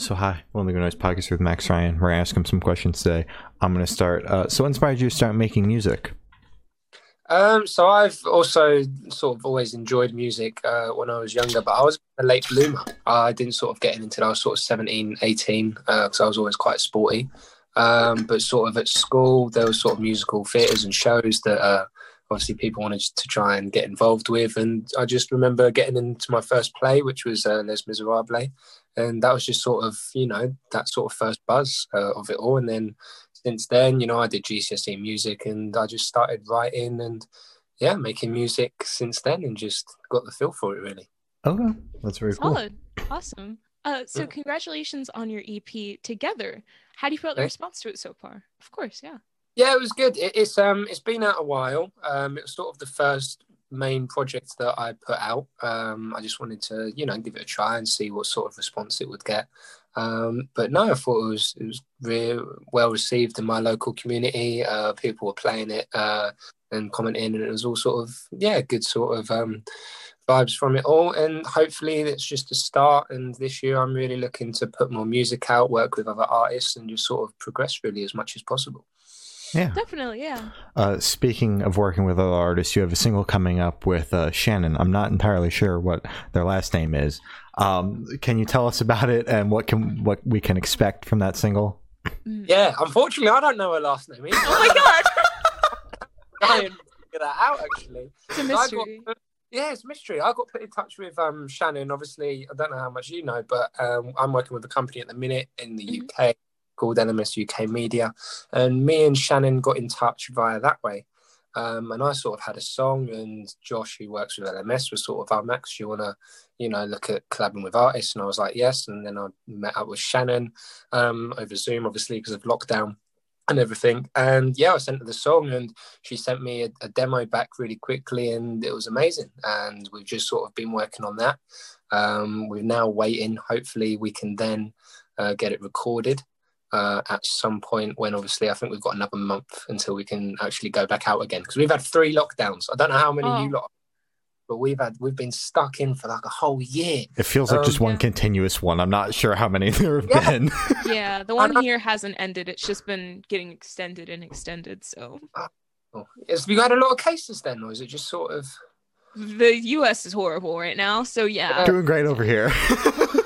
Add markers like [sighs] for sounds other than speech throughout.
so hi, Lonely Good Noise podcast with Max Ryan. We're gonna ask him some questions today. I'm gonna start. Uh, so, what inspired you to start making music? Um, so I've also sort of always enjoyed music uh, when I was younger, but I was a late bloomer. I didn't sort of get into until I was sort of 17, 18, because uh, I was always quite sporty. Um, but sort of at school, there was sort of musical theatres and shows that uh, obviously people wanted to try and get involved with. And I just remember getting into my first play, which was uh, Les Miserables. And that was just sort of, you know, that sort of first buzz uh, of it all. And then since then, you know, I did GCSE music and I just started writing and, yeah, making music since then and just got the feel for it, really. Okay. That's very Solid. cool. Awesome. Uh, so, yeah. congratulations on your EP together. How do you feel the response to it so far? Of course, yeah. Yeah, it was good. It, it's um, it's been out a while. Um, it was sort of the first main project that I put out. Um, I just wanted to, you know, give it a try and see what sort of response it would get. Um, but no, I thought it was it was really well received in my local community. Uh, people were playing it uh, and commenting, and it was all sort of yeah, good sort of um, vibes from it all. And hopefully, it's just a start. And this year, I'm really looking to put more music out, work with other artists, and just sort of progress really as much as possible. Yeah, definitely. Yeah. Uh, speaking of working with other artists, you have a single coming up with uh, Shannon. I'm not entirely sure what their last name is. Um, can you tell us about it and what can what we can expect from that single? Mm. Yeah, unfortunately, I don't know her last name. Either. oh my god! [laughs] Try and figure that out. Actually, it's a mystery. Got, yeah, it's a mystery. I got put in touch with um, Shannon. Obviously, I don't know how much you know, but um, I'm working with a company at the minute in the mm-hmm. UK called LMS UK Media, and me and Shannon got in touch via that way. Um, and I sort of had a song, and Josh, who works with LMS, was sort of, "Oh, Max, you want to, you know, look at collabing with artists?" And I was like, "Yes." And then I met up with Shannon um, over Zoom, obviously because of lockdown and everything. And yeah, I sent her the song, and she sent me a, a, demo back really quickly, and it was amazing. And we've just sort of been working on that. Um, we're now waiting. Hopefully, we can then uh, get it recorded uh, at some point when obviously I think we've got another month until we can actually go back out again because we've had three lockdowns. I don't know how many oh. you lot, but we've had we've been stuck in for like a whole year. It feels like um, just one yeah. continuous one. I'm not sure how many there have yeah. been. [laughs] yeah, the one here hasn't ended. It's just been getting extended and extended. So, oh. have you had a lot of cases then, or is it just sort of? The U.S. is horrible right now, so yeah. Doing great over here [laughs]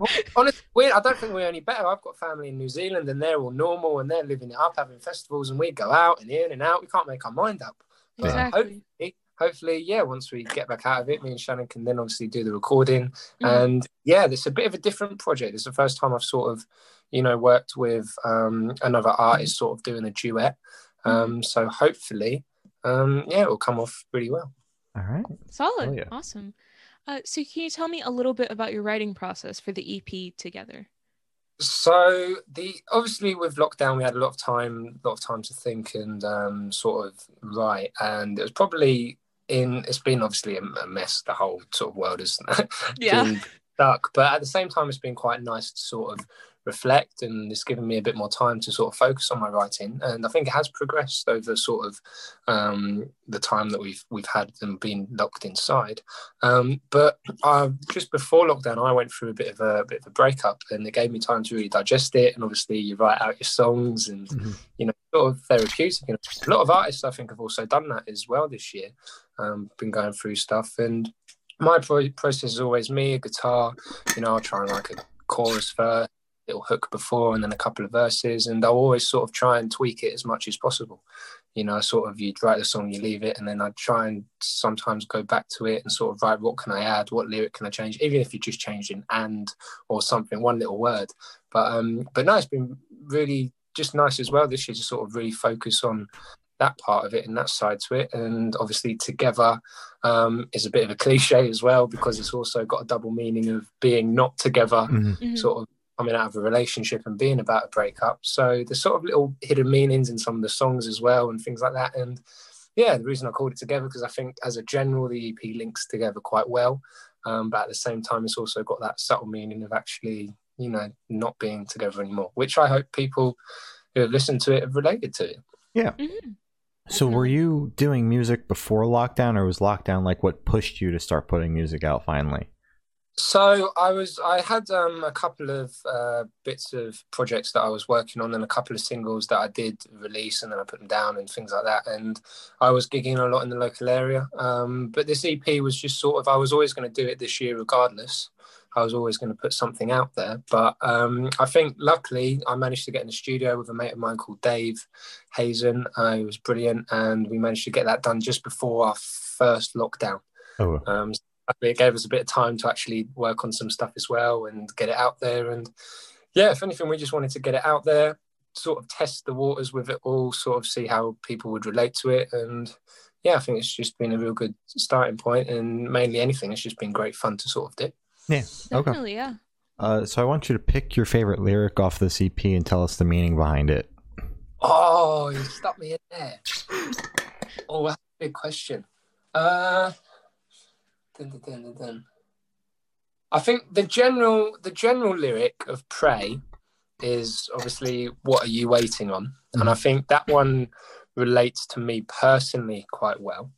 well, honestly, we, I don't think we're any better. I've got family in New Zealand and they're all normal and they're living it up, having festivals, and we go out and in and out. We can't make our mind up. Exactly. Hopefully, hopefully, yeah, once we get back out of it, me and Shannon can then obviously do the recording. Mm. And yeah, it's a bit of a different project. It's the first time I've sort of, you know, worked with um, another artist sort of doing a duet. Mm. Um, mm. So hopefully, um, yeah, it will come off really well. All right. Solid. Oh, yeah. Awesome. Uh, so, can you tell me a little bit about your writing process for the EP together? So, the obviously with lockdown, we had a lot of time, a lot of time to think and um, sort of write, and it was probably in. It's been obviously a, mess. The whole sort of world is [laughs] yeah stuck, but at the same time, it's been quite nice to sort of reflect and it's given me a bit more time to sort of focus on my writing. And i think it has progressed over sort of um, the time that we've we've had them being locked inside. Um, but uh, just before lockdown i went through a bit of a, a, bit of a breakup and it gave me time to really digest it. And obviously you write out your songs and mm-hmm. you know sort of therapeutic. And a lot of artists i think have also done that as well this year. Um, been going through stuff. And my pro- process is always me a guitar you know i'll try and like a chorus first little hook before and then a couple of verses and I'll always sort of try and tweak it as much as possible. You know, sort of you'd write the song, you leave it, and then I'd try and sometimes go back to it and sort of write what can I add, what lyric can I change, even if you just just changing and or something, one little word. But um but no, it's been really just nice as well this year to sort of really focus on that part of it and that side to it. And obviously, together um, is a bit of a cliche as well because it's also got a double meaning of being not together, mm-hmm. sort of coming out of a relationship and being about a breakup. So there's sort of little hidden meanings in some of the songs as well and things like that. And yeah, the reason I called it together because I think as a general the EP links together quite well. Um, but at the same time, it's also got that subtle meaning of actually, you know, not being together anymore, which I hope people who have listened to it have related to it. Yeah. Mm-hmm. So were you doing music before lockdown or was lockdown like what pushed you to start putting music out finally? So I was I had um, a couple of uh, bits of projects that I was working on and a couple of singles that I did release and then I put them down and things like that. And I was gigging a lot in the local area. Um, but this EP was just sort of I was always going to do it this year regardless. I was always going to put something out there. But um, I think luckily I managed to get in the studio with a mate of mine called Dave Hazen. Uh, he was brilliant, and we managed to get that done just before our first lockdown. Oh, Um, so it gave us a bit of time to actually work on some stuff as well and get it out there. And yeah, if anything, we just wanted to get it out there, sort of test the waters with it all, sort of see how people would relate to it. And yeah, I think it's just been a real good starting point. And mainly anything, it's just been great fun to sort of do. yeah. Okay. Definitely, yeah. Uh, so I want you to pick your favorite lyric off this EP and tell us the meaning behind it. Oh, you stuck me in there. Oh, that's a big question. Uh, dun, dun, dun. I think the general the general lyric of "Pray" is obviously "What are you waiting on?" and I think that one relates to me personally quite well.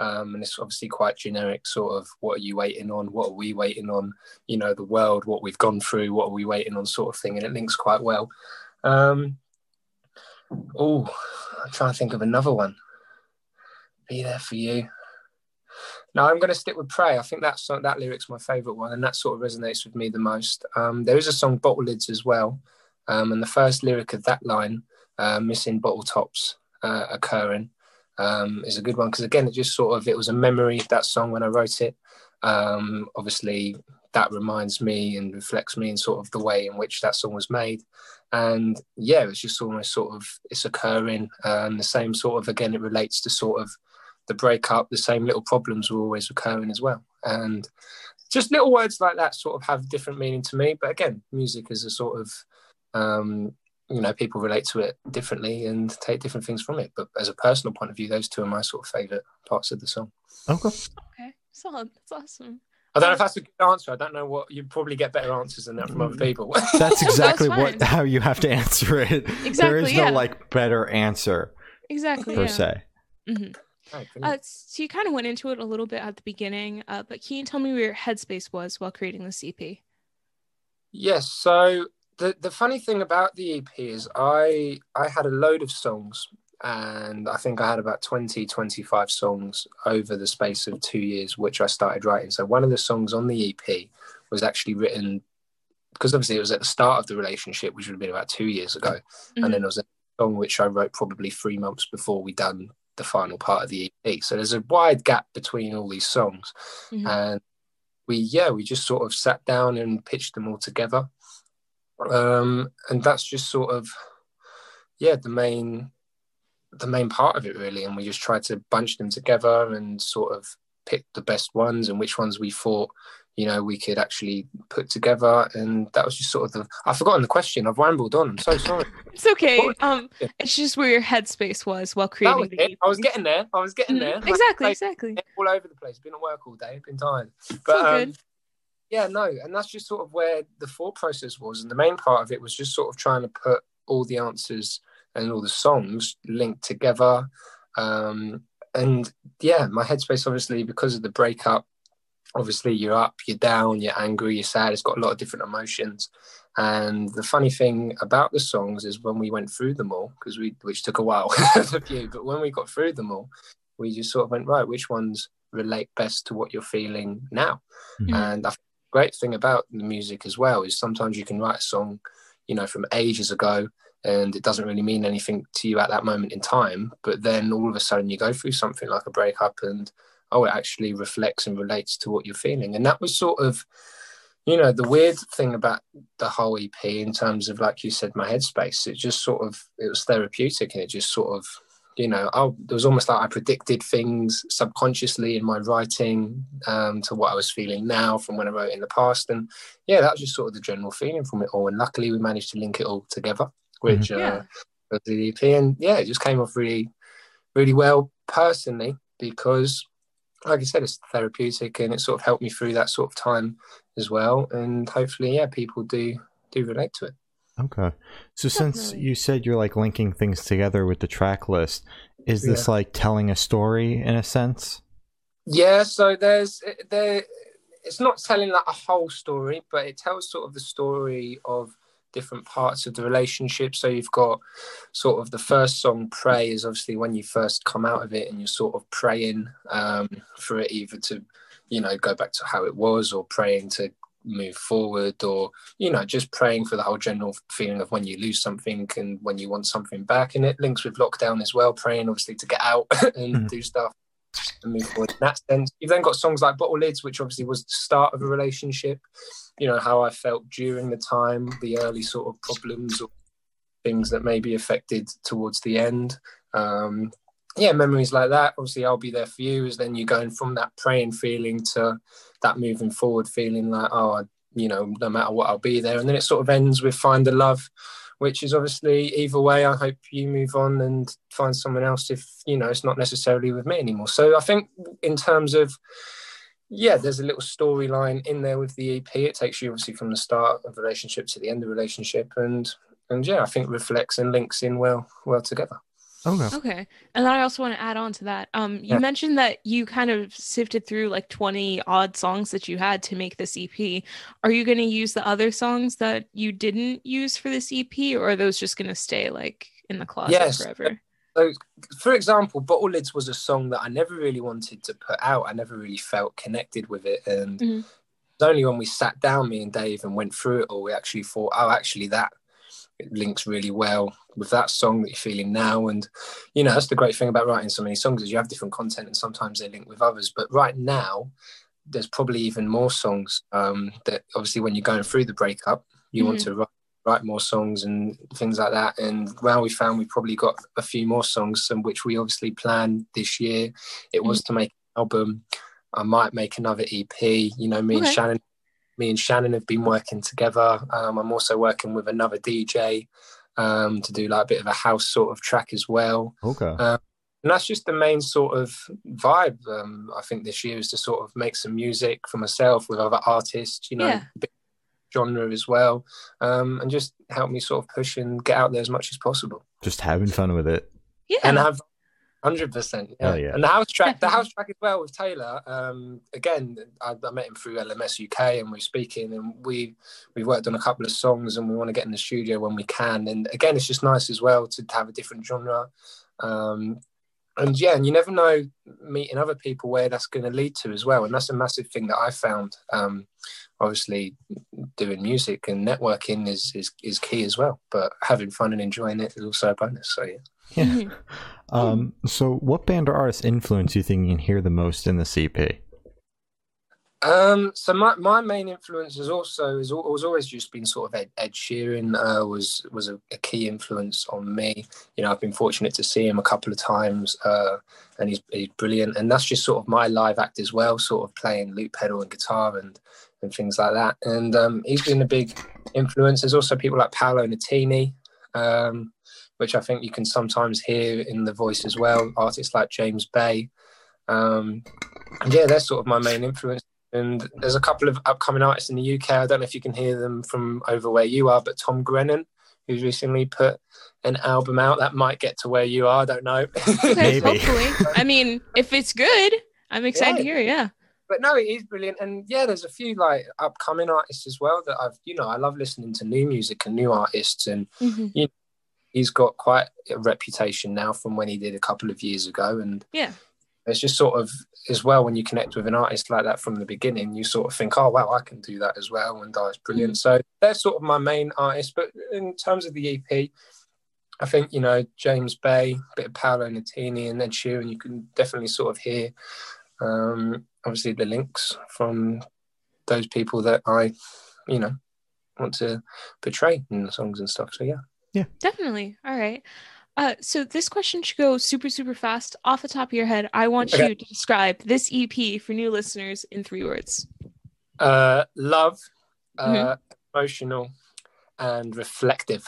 Um, and it's obviously quite generic, sort of what are you waiting on? What are we waiting on? You know, the world, what we've gone through, what are we waiting on, sort of thing. And it links quite well. Um, oh, I'm trying to think of another one. Be there for you. No, I'm going to stick with "Pray." I think that song, that lyric's my favourite one, and that sort of resonates with me the most. Um, there is a song "Bottle Lids" as well, um, and the first lyric of that line, uh, "Missing bottle tops uh, occurring," um, is a good one because again, it just sort of it was a memory of that song when I wrote it. Um, obviously, that reminds me and reflects me in sort of the way in which that song was made, and yeah, it's just almost sort of it's occurring. Um, the same sort of again, it relates to sort of the breakup, the same little problems were always occurring as well. And just little words like that sort of have different meaning to me. But again, music is a sort of, um, you know, people relate to it differently and take different things from it. But as a personal point of view, those two are my sort of favourite parts of the song. Okay. Okay, solid. That's awesome. I don't know if that's a good answer. I don't know what you probably get better answers than that from other people. [laughs] That's exactly That's what how you have to answer it. there Exactly, is no yeah. like better answer Exactly. per yeah. se. Mhm. Right. Uh, so you kind of went into it a little bit at the beginning, uh, but can you tell me where your headspace was while creating the EP? Yes. So the the funny thing about the EP is I I had a load of songs and I think I had about 20, 25 songs over the space of two years, which I started writing. So one of the songs on the EP was actually written because obviously it was at the start of the relationship, which would have been about two years ago. Mhm. And then there was a song which I wrote probably three months before we done the final part of the EP. So there's a wide gap between all these songs Mhm. and we yeah we just sort of sat down and pitched them all together um and that's just sort of yeah the main the main part of it really and we just tried to bunch them together and sort of pick the best ones and which ones we thought you know we could actually put together and that was just sort of the i've forgotten the question i've rambled on i'm so sorry [laughs] It's okay. Um, it's just where your headspace was while that creating was the it. I was getting there i was getting Mhm. there Exactly, Like, exactly. all over the place. Been at work all day. Been tired. But um, good. yeah, no, and that's just sort of where the thought process was, and the main part of it was just sort of trying to put all the answers and all the songs linked together. Um, and yeah, my headspace obviously because of the breakup. Obviously, you're up, you're down, you're angry, you're sad. It's got a lot of different emotions. And the funny thing about the songs is when we went through them all, because we which took a while [laughs] for you, but when we got through them all, we just sort of went right. Which ones relate best to what you're feeling now? Mhm. And I the great thing about the music as well is sometimes you can write a song, you know, from ages ago, and it doesn't really mean anything to you at that moment in time. But then all of a sudden you go through something like a breakup, and oh, it actually reflects and relates to what you're feeling. And that was sort of you know the weird thing about the whole ep in terms of like you said my headspace it just sort of it was therapeutic and it just sort of you know I, it was almost like i predicted things subconsciously in my writing um, to what i was feeling now from when i wrote in the past and yeah that was just sort of the general feeling from it all and luckily we managed to link it all together which Yeah. uh, was the ep and yeah it just came off really really well personally because like I said, it's therapeutic and it sort of helped me through that sort of time as well. And hopefully, yeah, people do do relate to it. Okay. So since you said you're like linking things together with the track list, is this like telling a story in a sense? Yeah, so there's there it's not telling like a whole story, but it tells sort of the story of different parts of the relationship. So you've got sort of the first song, Pray, is obviously when you first come out of it and you're sort of praying um, for it either to, you know, go back to how it was or praying to move forward or, you know, just praying for the whole general feeling of when you lose something and when you want something back. And it links with lockdown as well, praying obviously to get out [laughs] and mm-hmm. do stuff and move forward in that sense. You've then got songs like Bottle Lids, which obviously was the start of a relationship. You know, how I felt during the time, the early sort of problems or things that maybe affected towards the end. Um, yeah, memories like that. Obviously, I'll be there for you. Is then you're going from that praying feeling to that moving forward feeling like, oh, you know, no matter what, I'll be there. And then it sort of ends with find the love which is obviously either way. I hope you move on and find someone else if you know it's not necessarily with me anymore. So I think in terms of yeah, there's a little storyline in there with the EP. It takes you obviously from the start of relationship to the end of relationship, and and yeah, I think reflects and links in well well together. Okay. Okay. And then I also want to add on to that. Um, you yeah. mentioned that you kind of sifted through like 20 odd songs that you had to make this EP. Are you going to use the other songs that you didn't use for this EP, or are those just going to stay like in the closet yes. forever? So, for example, Bottle Lids was a song that I never really wanted to put out. I never really felt connected with it. And mm-hmm. it's only when we sat down, me and Dave, and went through it all, we actually thought, oh, actually, that it links really well with that song that you're feeling now. And you know, that's the great thing about writing so many songs is you have different content and sometimes they link with others. But right now, there's probably even more songs um, that obviously when you're going through the breakup, you mm-hmm. want to write, write more songs and things like that. And well, we found we probably got a few more songs, some which we obviously planned this year. It was mm-hmm. to make an album. I might make another EP. You know, me okay. and Shannon me and Shannon have been working together. Um, I'm also working with another DJ um, to do like a bit of a house sort of track as well. Okay. Um, and that's just the main sort of vibe. Um, I think this year is to sort of make some music for myself with other artists. You know, yeah. genre as well, um, and just help me sort of push and get out there as much as possible. Just having fun with it. Yeah. And have Hundred percent, yeah. yeah. And the house track, the [laughs] house track as well with Taylor. Um, again, I, I, met him through LMS UK, and we are speaking, and we we worked on a couple of songs, and we want to get in the studio when we can. And again, it's just nice as well to have a different genre. Um, and yeah, and you never know meeting other people where that's going to lead to as well. And that's a massive thing that I found. Um, obviously, doing music and networking is, is is key as well. But having fun and enjoying it is also a bonus. So yeah. Yeah. [laughs] Um, so, what band or artist influence you think you can hear the most in the EP? Um, so my, my main influence has also has always just been sort of Ed, Ed Sheeran uh, was was a, a, key influence on me. You know, I've been fortunate to see him a couple of times, uh, and he's, he's brilliant. And that's just sort of my live act as well, sort of playing loop pedal and guitar and and things like that. And um, he's been a big influence. There's also people like Paolo Nutini. Um, which I think you can sometimes hear in the voice as well. Artists like James Bay. Um, yeah, they're sort of my main influence. And there's a couple of upcoming artists in the UK. I don't know if you can hear them from over where you are, but Tom Grennan, who's recently put an album out that might get to where you are. I don't know. [laughs] Okay, hopefully. I mean, if it's good, I'm excited yeah. to hear it. Yeah. But no, it is brilliant. And yeah, there's a few like upcoming artists as well that I've, you know, I love listening to new music and new artists. And, mm-hmm. you know, he's got quite a reputation now from when he did a couple of years ago. And yeah, it's just sort of as well when you connect with an artist like that from the beginning, you sort of think, oh wow, I can do that as well, and that's brilliant. Mm. So they're sort of my main artists. But in terms of the EP, I think you know James Bay, a bit of Paolo Nutini, and Ed Sheeran. You can definitely sort of hear, um, obviously, the links from those people that I, you know, want to portray in the songs and stuff. So yeah. Yeah. Definitely. All right. Uh, so this question should go super, super fast. Off the top of your head, I want okay. you to describe this EP for new listeners in three words. Uh, love, uh, mm-hmm. emotional, and reflective.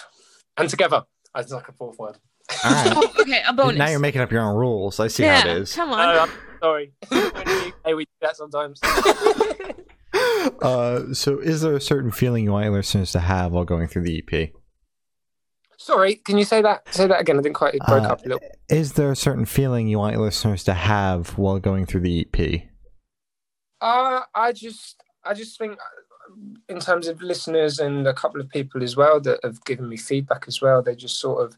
And together. It's like a fourth word. All right. [laughs] oh, okay, a bonus. Now you're making up your own rules. I see yeah, how it is. Come on. Uh, sorry. [laughs] hey, we do that sometimes. [laughs] uh, so, is there a certain feeling you want listeners to have while going through the EP? Sorry, can you say that? Say that again. I didn't quite. It broke uh, up a little. Is there a certain feeling you want your listeners to have while going through the EP? Uh, I just I just think, uh, in terms of listeners and a couple of people as well that have given me feedback as well, they just sort of,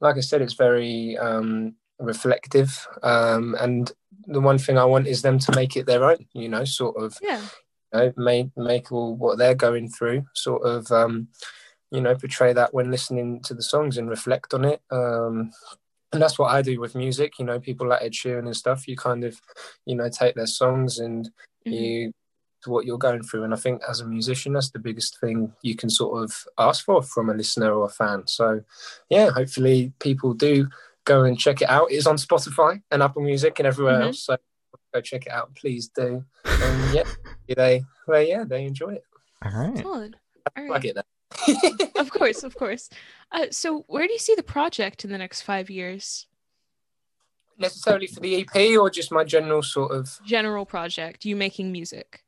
like I said, it's very um, reflective. Um, and the one thing I want is them to make it their own. You know, sort of. Yeah. You know, make make all what they're going through, sort of. Um, you know, portray that when listening to the songs and reflect on it. Um, and that's what I do with music. You know, people like Ed Sheeran and stuff. You kind of, you know, take their songs and mm-hmm. you what you're going through. And I think as a musician, that's the biggest thing you can sort of ask for from a listener or a fan. So, yeah, hopefully people do go and check it out. It's on Spotify and Apple Music and everywhere mm-hmm. else. So go check it out, please do. And yeah, they, well, yeah, they enjoy it. All right. Solid. All right. I get that. Of course, of course. Uh, so, where do you see the project in the next five years? Necessarily for the EP, or just my general sort of general project? You making music?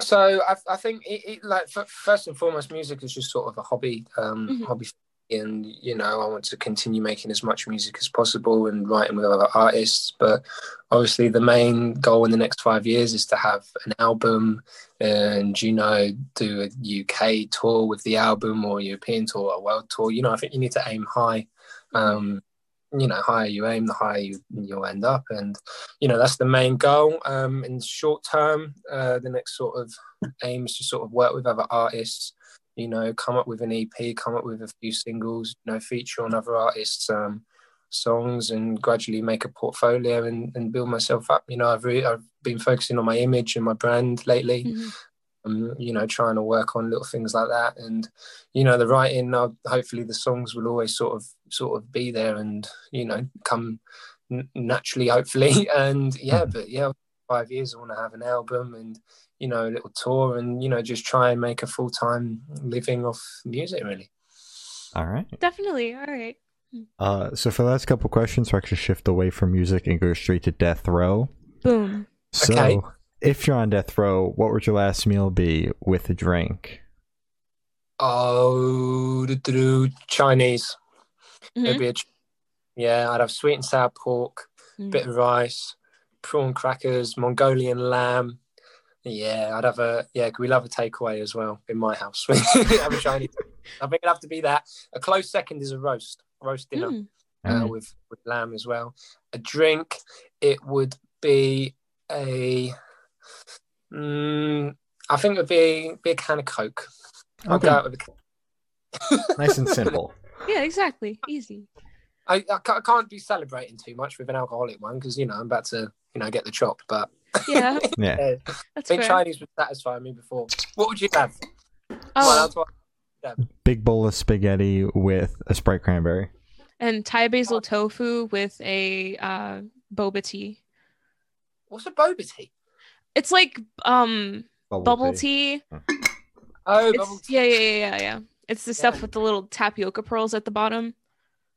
So, I, I think it, it, like first and foremost, music is just sort of a hobby, um, mm-hmm. hobby and you know i want to continue making as much music as possible and writing with other artists. But obviously the main goal in the next five years is to have an album and you know do a uk tour with the album or european tour or world tour. You know i think you need to aim high. Um you know higher you aim the higher you, you'll end up. And you know that's the main goal. Um in short term uh the next sort of aim is to sort of work with other artists you know, come up with an EP, come up with a few singles, you know, feature on other artists' um, songs, and gradually make a portfolio and, and build myself up. You know, I've really, I've been focusing on my image and my brand lately. Mm-hmm. Um, you know, trying to work on little things like that, and you know, the writing. Uh, hopefully, the songs will always sort of sort of be there, and you know, come n- naturally. Hopefully, [laughs] and yeah, mm-hmm. but yeah, five years I want to have an album and you know, a little tour and, you know, just try and make a full time living off music, really. All right. Definitely. All right. Uh, so for the last couple questions, we're actually shift away from music and go straight to death row. Boom. So, okay. if you're on death row, what would your last meal be with a drink? Oh, Chinese. Mm-hmm. It'd be a, yeah, I'd have sweet and sour pork, mm. bit of rice, prawn crackers, Mongolian lamb, yeah, I'd have a yeah. We love a takeaway as well in my house. [laughs] have a Chinese. [laughs] I think it'd have to be that. A close second is a roast, roast dinner mm. Uh, mm. with with lamb as well. A drink, it would be a. Mm, I think it would be be a can of Coke. I'll go out with a nice and simple. [laughs] Yeah, exactly. Easy. I, I can't be celebrating too much with an alcoholic one because you know I'm about to you know get the chop, but yeah. [laughs] yeah. I think Chinese would satisfy me before. What would you have? Oh. Big bowl of spaghetti with a Sprite cranberry. And Thai basil tofu with a uh, boba tea. What's a boba tea? It's like um bubble, bubble tea. tea. Oh, bubble tea. Yeah, yeah, yeah, yeah, yeah. It's the stuff with the little tapioca pearls at the bottom.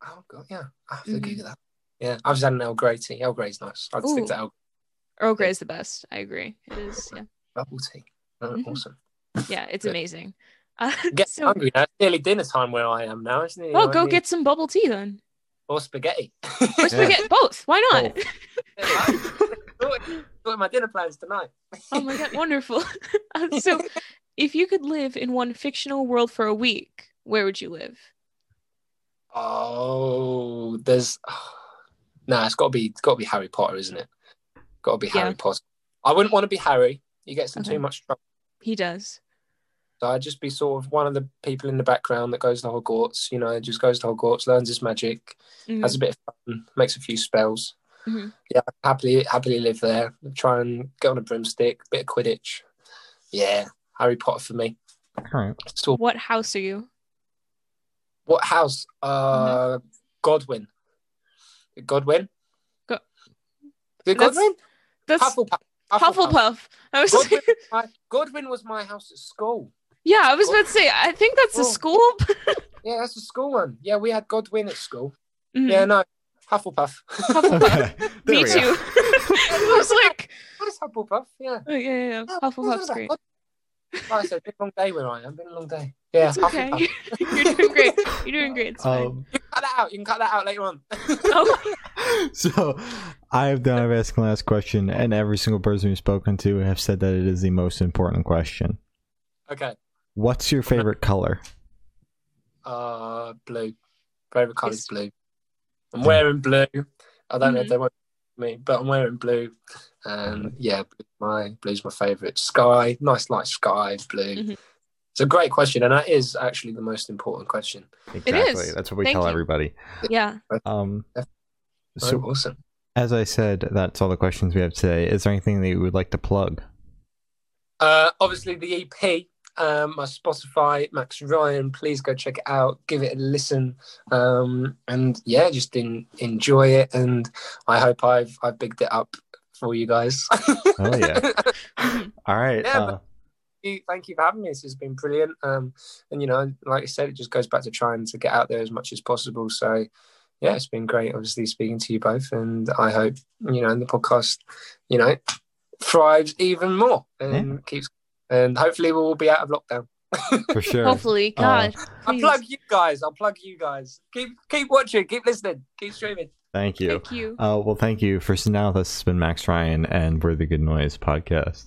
Oh god, yeah. I have to mm. Google that. Yeah, I've just had an Earl Grey tea. Earl Grey's nice. I'd Ooh. stick to Earl Earl Grey is the best. I agree. It is. Yeah. Bubble tea. Oh, mm-hmm. Awesome. Yeah, it's amazing. Uh, [laughs] get so, hungry now. It's nearly dinner time where I am now, isn't it? Oh, go get some bubble tea then. Or spaghetti. Or [laughs] spaghetti. Both. Why not? Both. [laughs] my dinner plans tonight. oh my god, wonderful. So, if you could live in one fictional world for a week, where would you live? Oh, there's. [sighs] Nah, it's got to be. It's got to be Harry Potter, isn't it? Got to be Harry. Potter. I wouldn't want to be Harry. He gets in okay. too much trouble. He does. So I'd just be sort of one of the people in the background that goes to Hogwarts. You know, just goes to Hogwarts, learns his magic, mm-hmm. has a bit of fun, makes a few spells. Mm-hmm. Yeah, happily happily live there. Try and get on a broomstick, bit of Quidditch. Yeah, Harry Potter for me. All right. So, what house are you? What house? Uh, mm-hmm. Godwin. Godwin. Go- Godwin? That's Hufflepuff. Hufflepuff. Hufflepuff. I was Godwin, my, Godwin was my house at school. Yeah, I was about to say. I think that's oh. a school. [laughs] yeah, that's a school one. Yeah, we had Godwin at school. Mm-hmm. Yeah, no, Hufflepuff. Hufflepuff. [laughs] Me too. [laughs] I was like, that's Hufflepuff. Yeah. Oh, yeah, yeah, yeah. Hufflepuff's great. Like I said, been a long day we're where I am. Been a long day. Yeah, it's okay. [laughs] You're doing great. You're doing great. It's um, You can cut that out. You can cut that out later on. [laughs] oh. [laughs] so I have done. I've asked the last question, and every single person we've spoken to have said that it is the most important question. Okay. What's your favorite color? Uh, blue. Favorite color is blue. I'm wearing blue. I don't know if Mhm. they want me, but I'm wearing blue. And yeah, my blue's my favorite. Sky, nice light sky blue. Mhm. It's a great question, and that is actually the most important question. Exactly. is. That's what we Thank tell you. everybody. Yeah. Um, Oh, so awesome. as I said, that's all the questions we have today. Is there anything that you would like to plug? Uh, obviously, the EP, um, my Spotify, Max Ryan. Please go check it out. Give it a listen. Um, and yeah, just en- enjoy it. And I hope I've I've bigged it up for you guys. Oh yeah. [laughs] All right. Yeah, uh, you- thank you for having me. This has been brilliant. Um, and you know, like I said, it just goes back to trying to get out there as much as possible. So, yeah, it's been great. Obviously, speaking to you both, and I hope you know the podcast, you know, thrives even more and keeps. And hopefully, we'll be out of lockdown. [laughs] for sure. Hopefully, God. I'll plug you guys. I'll plug you guys. Keep keep watching. Keep listening. Keep streaming. Thank you. Thank you. Uh, well, thank you for now. This has been Max Ryan, and we're the Good Noise podcast.